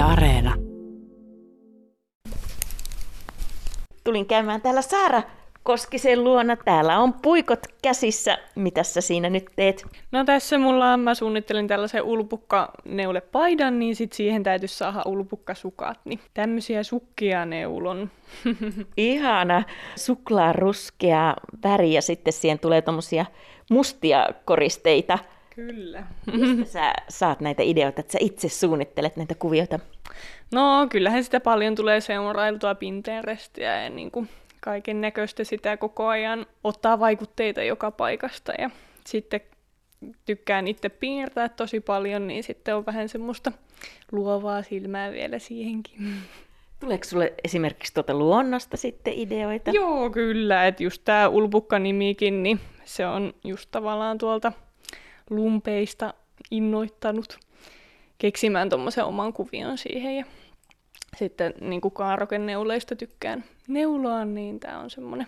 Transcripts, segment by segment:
Yle Areena. Tulin käymään täällä Saara Koskisen luona. Täällä on puikot käsissä. Mitä sä siinä nyt teet? No tässä mulla on, mä suunnittelin tällaisen ulpukkaneulepaidan, niin sit siihen täytyisi saada ulpukkasukat. Niin tämmöisiä sukkia neulon. Ihana suklaaruskea väri ja sitten siihen tulee tommosia mustia koristeita. Kyllä. Mistä sä saat näitä ideoita, että sä itse suunnittelet näitä kuvioita? No kyllähän sitä paljon tulee seurailtua Pinterestiä ja niin kuin kaiken näköistä sitä koko ajan ottaa vaikutteita joka paikasta ja sitten tykkään itse piirtää tosi paljon, niin sitten on vähän semmoista luovaa silmää vielä siihenkin. Tuleeko sulle esimerkiksi tuota luonnosta sitten ideoita? Joo, kyllä. Että just tämä Ulpukka-nimikin, niin se on just tavallaan tuolta lumpeista innoittanut keksimään tuommoisen oman kuvion siihen. Ja sitten niin kuin kaarokenneuleista tykkään neuloa, niin tämä on semmoinen,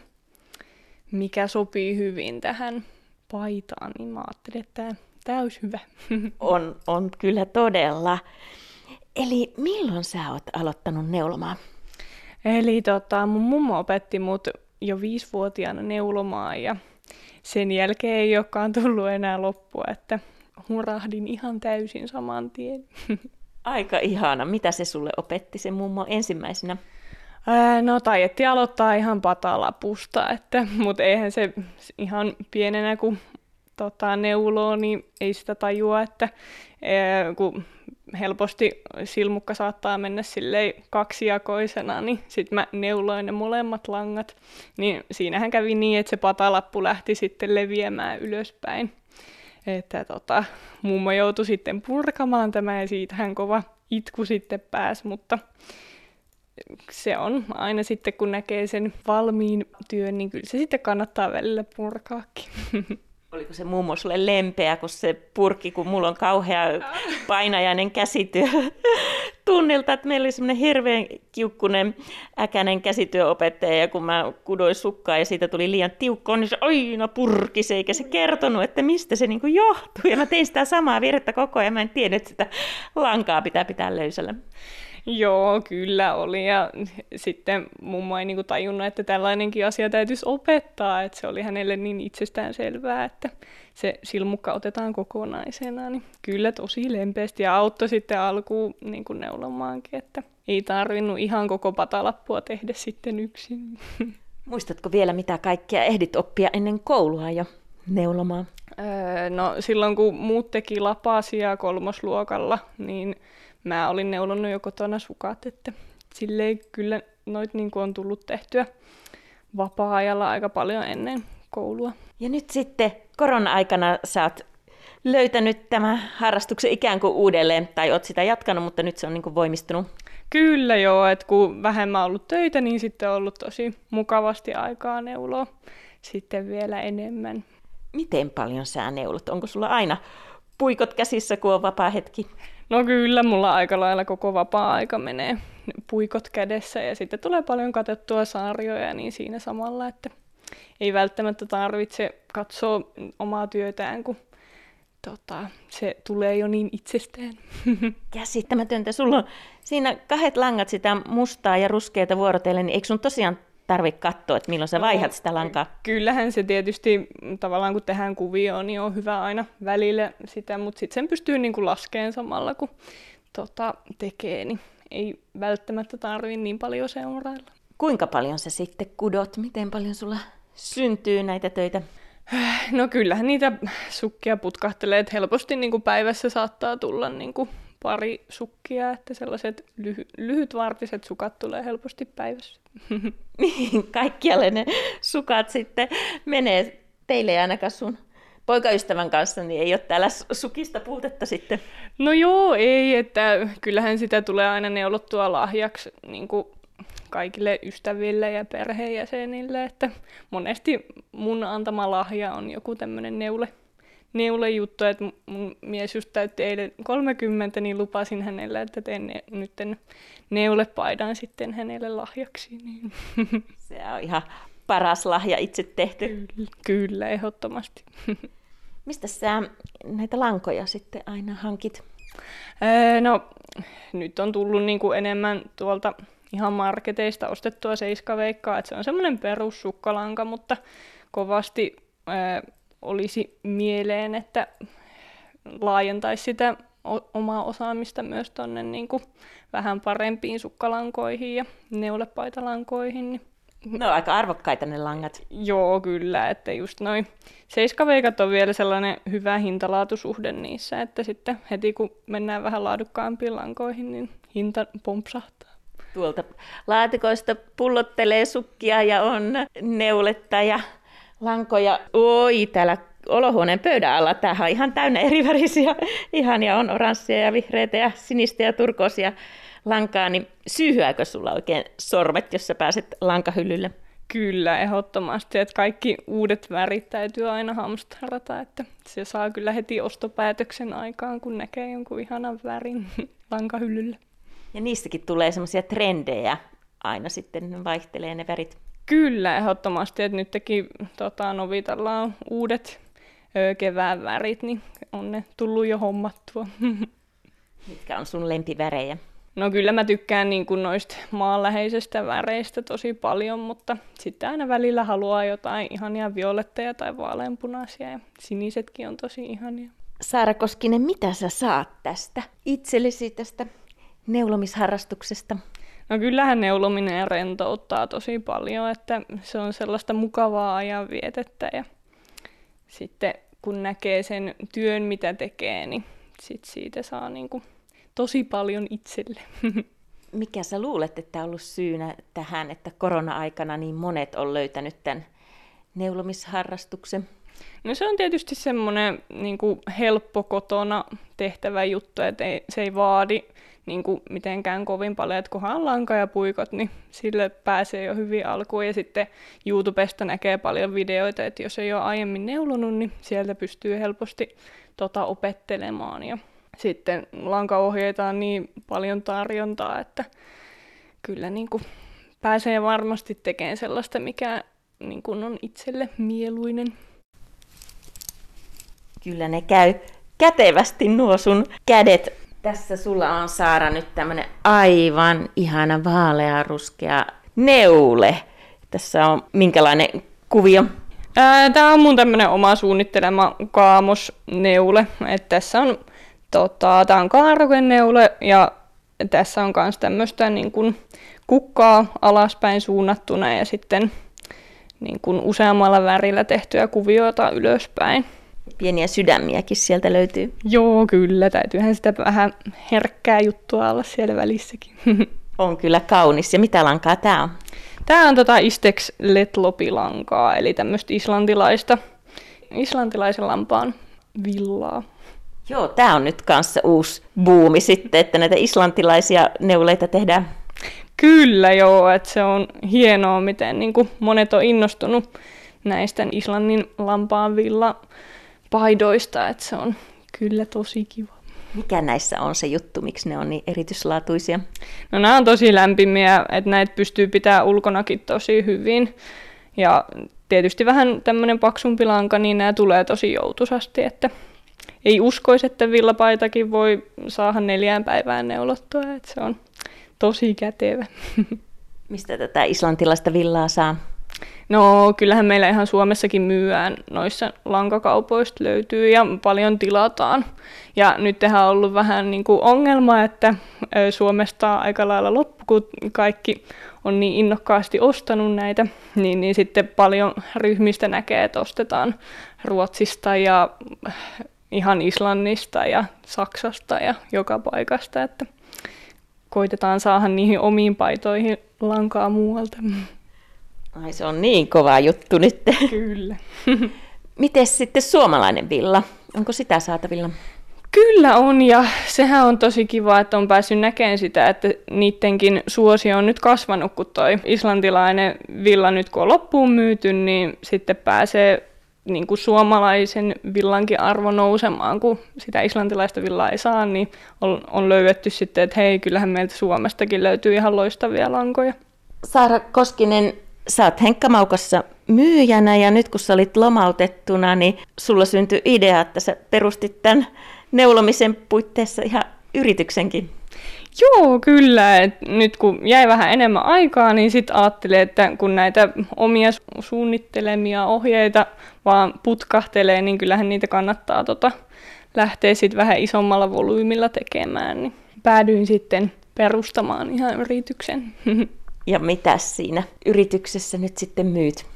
mikä sopii hyvin tähän paitaan, niin mä ajattelin, että tämä olisi hyvä. On, on kyllä todella. Eli milloin sä oot aloittanut neulomaan? Eli tota, mun mummo opetti mut jo viisivuotiaana neulomaan ja sen jälkeen ei olekaan tullut enää loppua, että hurahdin ihan täysin saman tien. Aika ihana. Mitä se sulle opetti se mummo ensimmäisenä? Ää, no taidettiin aloittaa ihan patalapusta, että, mutta eihän se ihan pienenä kun tota, neuloo, niin ei sitä tajua, että ää, kun helposti silmukka saattaa mennä silleen kaksijakoisena, niin sitten mä neuloin ne molemmat langat. Niin siinähän kävi niin, että se patalappu lähti sitten leviämään ylöspäin. Että tota, mummo joutui sitten purkamaan tämä ja siitähän kova itku sitten pääsi, mutta se on aina sitten, kun näkee sen valmiin työn, niin kyllä se sitten kannattaa välillä purkaakin. Oliko se mummo sulle lempeä, kun se purki, kun mulla on kauhea painajainen käsityö tunnilta, että meillä oli semmoinen hirveän kiukkunen äkäinen käsityöopettaja, ja kun mä kudoin sukkaa ja siitä tuli liian tiukkoa, niin se aina purkisi, eikä se kertonut, että mistä se niin johtuu. Ja mä tein sitä samaa virhettä koko ajan, mä en tiedä, että sitä lankaa pitää pitää löysällä. Joo, kyllä oli. Ja sitten mummo ei niinku tajunnut, että tällainenkin asia täytyisi opettaa. Että se oli hänelle niin itsestään selvää, että se silmukka otetaan kokonaisena. Niin kyllä tosi lempeästi ja auttoi sitten alkuun niin kuin neulomaankin, että ei tarvinnut ihan koko patalappua tehdä sitten yksin. Muistatko vielä, mitä kaikkea ehdit oppia ennen koulua jo neulomaan? Öö, no silloin kun muut teki lapasia kolmosluokalla, niin mä olin neulonnut jo kotona sukat, että silleen kyllä noit niin on tullut tehtyä vapaa-ajalla aika paljon ennen koulua. Ja nyt sitten korona-aikana sä oot löytänyt tämä harrastuksen ikään kuin uudelleen, tai oot sitä jatkanut, mutta nyt se on niin kuin voimistunut. Kyllä joo, että kun vähemmän ollut töitä, niin sitten on ollut tosi mukavasti aikaa neuloa sitten vielä enemmän. Miten paljon sä neulot? Onko sulla aina puikot käsissä, kun on vapaa hetki? No kyllä, mulla aika lailla koko vapaa-aika menee puikot kädessä ja sitten tulee paljon katettua sarjoja, niin siinä samalla, että ei välttämättä tarvitse katsoa omaa työtään, kun tota, se tulee jo niin itsestään. Käsittämätöntä. Sulla on siinä kahdet langat sitä mustaa ja ruskeita vuorotellen, niin eikö sun tosiaan tarvitse katsoa, että milloin sä no, vaihdat sitä lankaa? Kyllähän se tietysti tavallaan kun tehdään kuvioon, niin on hyvä aina välillä sitä, mutta sitten sen pystyy niin kuin laskeen samalla kun tota, tekee, niin ei välttämättä tarvitse niin paljon seurailla. Kuinka paljon sä sitten kudot? Miten paljon sulla syntyy näitä töitä? No kyllähän niitä sukkia putkahtelee, että helposti niin kuin päivässä saattaa tulla niin kuin pari sukkia, että sellaiset lyhy- lyhytvartiset sukat tulee helposti päivässä. Mihin kaikkialle ne sukat sitten menee? Teille ei ainakaan sun poikaystävän kanssa, niin ei ole täällä sukista puutetta sitten. No joo, ei, että kyllähän sitä tulee aina neulottua lahjaksi niin kuin kaikille ystäville ja perheenjäsenille, että monesti mun antama lahja on joku tämmöinen neule, neulejuttu, että mun mies just täytti eilen 30, niin lupasin hänelle, että teen ne, nyt neulepaidan sitten hänelle lahjaksi. Niin. Se on ihan paras lahja itse tehty. Kyllä, kyllä ehdottomasti. Mistä sä näitä lankoja sitten aina hankit? Öö, no nyt on tullut niin kuin enemmän tuolta ihan marketeista ostettua seiskaveikkaa, että se on semmoinen perussukkalanka, mutta kovasti ää, olisi mieleen, että laajentaisi sitä o- omaa osaamista myös tuonne niin vähän parempiin sukkalankoihin ja neulepaitalankoihin. Niin No aika arvokkaita ne langat. Joo, kyllä, että just noin seiskaveikat on vielä sellainen hyvä hintalaatusuhde niissä, että sitten heti kun mennään vähän laadukkaampiin lankoihin, niin hinta pompsahtaa. Tuolta laatikoista pullottelee sukkia ja on neuletta ja lankoja. Oi, täällä olohuoneen pöydän alla. Tämähän on ihan täynnä erivärisiä. Ihania on oranssia ja vihreitä ja sinistä ja turkoosia lankaa. Niin syyhyääkö sulla oikein sormet, jos sä pääset lankahyllylle? Kyllä, ehdottomasti. Että kaikki uudet värit täytyy aina hamstrata, että se saa kyllä heti ostopäätöksen aikaan, kun näkee jonkun ihanan värin lankahyllyllä. Ja niistäkin tulee semmoisia trendejä aina sitten, vaihtelee ne värit. Kyllä, ehdottomasti. Että nytkin tota, Novitalla on uudet ö, kevään värit, niin on ne tullut jo hommattua. Mitkä on sun lempivärejä? No kyllä mä tykkään niin kuin noista maanläheisestä väreistä tosi paljon, mutta sitten aina välillä haluaa jotain ihania violetteja tai vaaleanpunaisia ja sinisetkin on tosi ihania. Saara Koskinen, mitä sä saat tästä itsellesi tästä neulomisharrastuksesta? No kyllähän neulominen rentouttaa tosi paljon, että se on sellaista mukavaa ajanvietettä ja sitten kun näkee sen työn, mitä tekee, niin sit siitä saa niinku tosi paljon itselle. Mikä sä luulet, että on ollut syynä tähän, että korona-aikana niin monet on löytänyt tämän neulomisharrastuksen? No se on tietysti semmoinen niin helppo kotona tehtävä juttu, että ei, se ei vaadi niin kuin mitenkään kovin paljon, että kunhan lanka ja puikot, niin sille pääsee jo hyvin alkuun. Ja sitten YouTubesta näkee paljon videoita, että jos ei ole aiemmin neulonut, niin sieltä pystyy helposti tota opettelemaan. Ja sitten lankaohjeita on niin paljon tarjontaa, että kyllä niin kuin pääsee varmasti tekemään sellaista, mikä niin kuin on itselle mieluinen. Kyllä ne käy kätevästi nuo sun kädet. Tässä sulla on Saara nyt tämmönen aivan ihana vaalearuskea neule. Tässä on minkälainen kuvio? Tämä on mun tämmönen oma suunnittelema kaamosneule. Et tässä on, tota, tää on kaarokeneule ja tässä on myös tämmöistä niin kuin kukkaa alaspäin suunnattuna ja sitten niin kuin useammalla värillä tehtyä kuvioita ylöspäin pieniä sydämiäkin sieltä löytyy. Joo, kyllä. Täytyyhän sitä vähän herkkää juttua olla siellä välissäkin. on kyllä kaunis. Ja mitä lankaa tämä on? Tämä on tota Istex Letlopi-lankaa, eli tämmöistä islantilaista, islantilaisen lampaan villaa. Joo, tämä on nyt kanssa uusi buumi sitten, että näitä islantilaisia neuleita tehdään. Kyllä joo, että se on hienoa, miten niin kuin monet on innostunut näistä Islannin lampaan villa paidoista, että se on kyllä tosi kiva. Mikä näissä on se juttu, miksi ne on niin erityislaatuisia? No nämä on tosi lämpimiä, että näitä pystyy pitämään ulkonakin tosi hyvin. Ja tietysti vähän tämmöinen paksumpi lanka, niin nämä tulee tosi joutusasti, että ei uskoisi, että villapaitakin voi saada neljään päivään neulottua, että se on tosi kätevä. Mistä tätä islantilaista villaa saa? No kyllähän meillä ihan Suomessakin myyään noissa lankakaupoista löytyy ja paljon tilataan. Ja nyt on ollut vähän niin kuin ongelma, että Suomesta on aika lailla loppu, kun kaikki on niin innokkaasti ostanut näitä, niin, niin sitten paljon ryhmistä näkee, että ostetaan Ruotsista ja ihan Islannista ja Saksasta ja joka paikasta, että koitetaan saada niihin omiin paitoihin lankaa muualta. Ai se on niin kova juttu nyt. Kyllä. Miten sitten suomalainen villa? Onko sitä saatavilla? Kyllä on ja sehän on tosi kiva, että on päässyt näkemään sitä, että niidenkin suosio on nyt kasvanut, kun toi islantilainen villa nyt kun on loppuun myyty, niin sitten pääsee niin kuin suomalaisen villankin arvo nousemaan, kun sitä islantilaista villaa ei saa, niin on, on löydetty sitten, että hei, kyllähän meiltä Suomestakin löytyy ihan loistavia lankoja. Saara Koskinen, sä oot Henkka Maukassa myyjänä ja nyt kun sä olit lomautettuna, niin sulla syntyi idea, että sä perustit tämän neulomisen puitteissa ihan yrityksenkin. Joo, kyllä. Et nyt kun jäi vähän enemmän aikaa, niin sitten ajattelin, että kun näitä omia suunnittelemia ohjeita vaan putkahtelee, niin kyllähän niitä kannattaa tota, lähteä sitten vähän isommalla volyymilla tekemään. Niin päädyin sitten perustamaan ihan yrityksen. Ja mitä siinä yrityksessä nyt sitten myyt?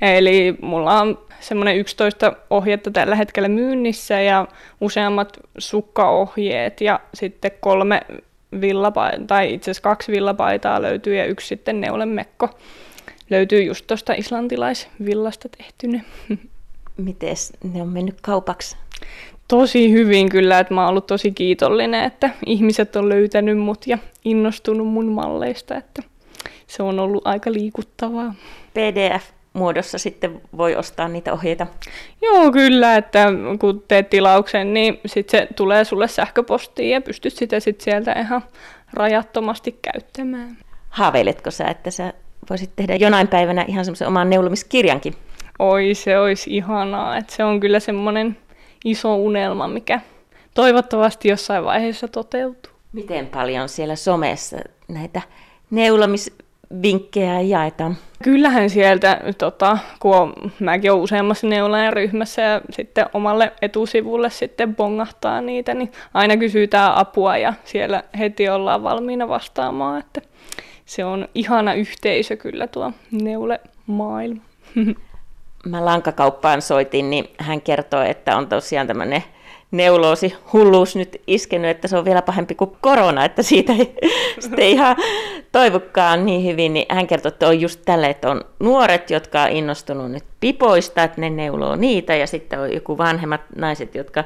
Eli mulla on semmoinen 11 ohjetta tällä hetkellä myynnissä ja useammat sukkaohjeet ja sitten kolme villapaitaa, tai itse asiassa kaksi villapaitaa löytyy ja yksi sitten neulemekko löytyy just tuosta islantilaisvillasta tehtynä. Miten ne on mennyt kaupaksi? Tosi hyvin kyllä, että mä oon ollut tosi kiitollinen, että ihmiset on löytänyt mut ja innostunut mun malleista, että se on ollut aika liikuttavaa. PDF-muodossa sitten voi ostaa niitä ohjeita? Joo, kyllä, että kun teet tilauksen, niin sitten se tulee sulle sähköpostiin ja pystyt sitä sitten sieltä ihan rajattomasti käyttämään. Haaveiletko sä, että sä voisit tehdä jonain päivänä ihan semmoisen oman neulomiskirjankin? Oi, se olisi ihanaa. Että se on kyllä semmoinen iso unelma, mikä toivottavasti jossain vaiheessa toteutuu. Miten paljon siellä somessa näitä neulomisvinkkejä jaetaan? Kyllähän sieltä, tota, kun mäkin olen useammassa neulajan ryhmässä ja sitten omalle etusivulle sitten bongahtaa niitä, niin aina kysytään apua ja siellä heti ollaan valmiina vastaamaan, että se on ihana yhteisö kyllä tuo neule-maailma. Mä lankakauppaan soitin, niin hän kertoi, että on tosiaan tämmöinen neuloosi hulluus nyt iskenyt, että se on vielä pahempi kuin korona, että siitä ei sitten ihan toivukkaan niin hyvin. Niin hän kertoi, että on just tälle, että on nuoret, jotka on innostunut nyt pipoista, että ne neuloo niitä, ja sitten on joku vanhemmat naiset, jotka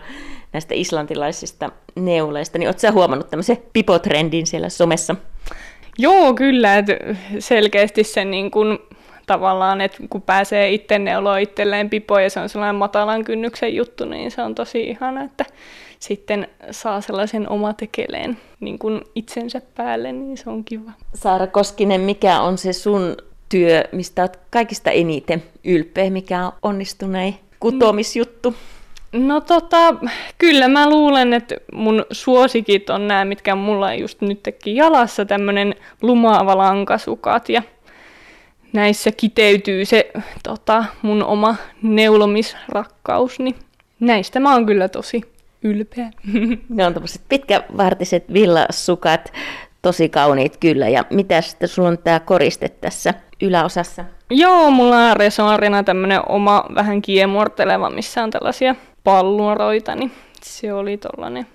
näistä islantilaisista neuleista. Niin oletko huomannut tämmöisen pipotrendin siellä somessa? Joo, kyllä. Että selkeästi se niin kuin, tavallaan, että kun pääsee itse neuloa itselleen pipoja ja se on sellainen matalan kynnyksen juttu, niin se on tosi ihana, että sitten saa sellaisen omatekeleen niin kuin itsensä päälle, niin se on kiva. Saara Koskinen, mikä on se sun työ, mistä olet kaikista eniten ylpeä, mikä on onnistunein kutomisjuttu? No tota, kyllä mä luulen, että mun suosikit on nämä, mitkä mulla on just nyt jalassa, tämmönen lumaava lankasukat ja näissä kiteytyy se tota, mun oma neulomisrakkaus, niin näistä mä oon kyllä tosi ylpeä. Ne on tämmöiset pitkävartiset villasukat, tosi kauniit kyllä. Ja mitä sitten sulla on tämä koriste tässä yläosassa? Joo, mulla on resoarina tämmönen oma vähän kiemurteleva, missä on tällaisia palluoroita, niin se oli tollanen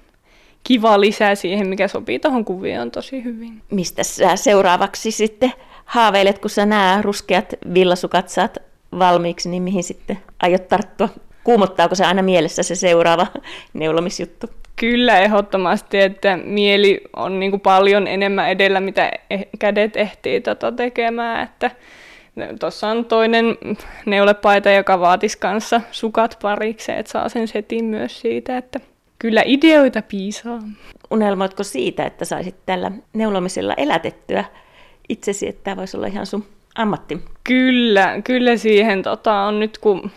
kiva lisää siihen, mikä sopii tuohon kuvioon tosi hyvin. Mistä sä seuraavaksi sitten haaveilet, kun sä nämä ruskeat villasukat saat valmiiksi, niin mihin sitten aiot tarttua? Kuumottaako se aina mielessä se seuraava neulomisjuttu? Kyllä, ehdottomasti, että mieli on niin kuin paljon enemmän edellä, mitä eh- kädet ehtii tota tekemään. Että Tuossa on toinen neulepaita, joka vaatisi kanssa sukat pariksi, että saa sen setin myös siitä, että kyllä ideoita piisaa. Unelmoitko siitä, että saisit tällä neulomisella elätettyä itsesi, että tämä voisi olla ihan sun ammatti? Kyllä, kyllä siihen tota, on nyt kun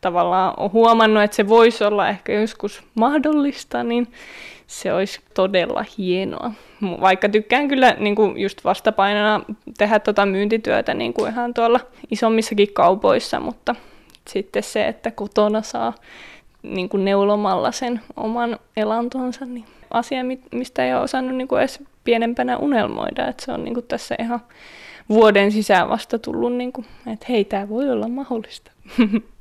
tavallaan on huomannut, että se voisi olla ehkä joskus mahdollista, niin se olisi todella hienoa. Vaikka tykkään kyllä niin kuin just vastapainona tehdä tota myyntityötä niin kuin ihan tuolla isommissakin kaupoissa, mutta sitten se, että kotona saa niin kuin neulomalla sen oman elantonsa, niin asia, mistä ei ole osannut niin kuin edes pienempänä unelmoida. Että se on niin kuin tässä ihan vuoden sisään vasta tullut, niin kuin, että hei, tämä voi olla mahdollista.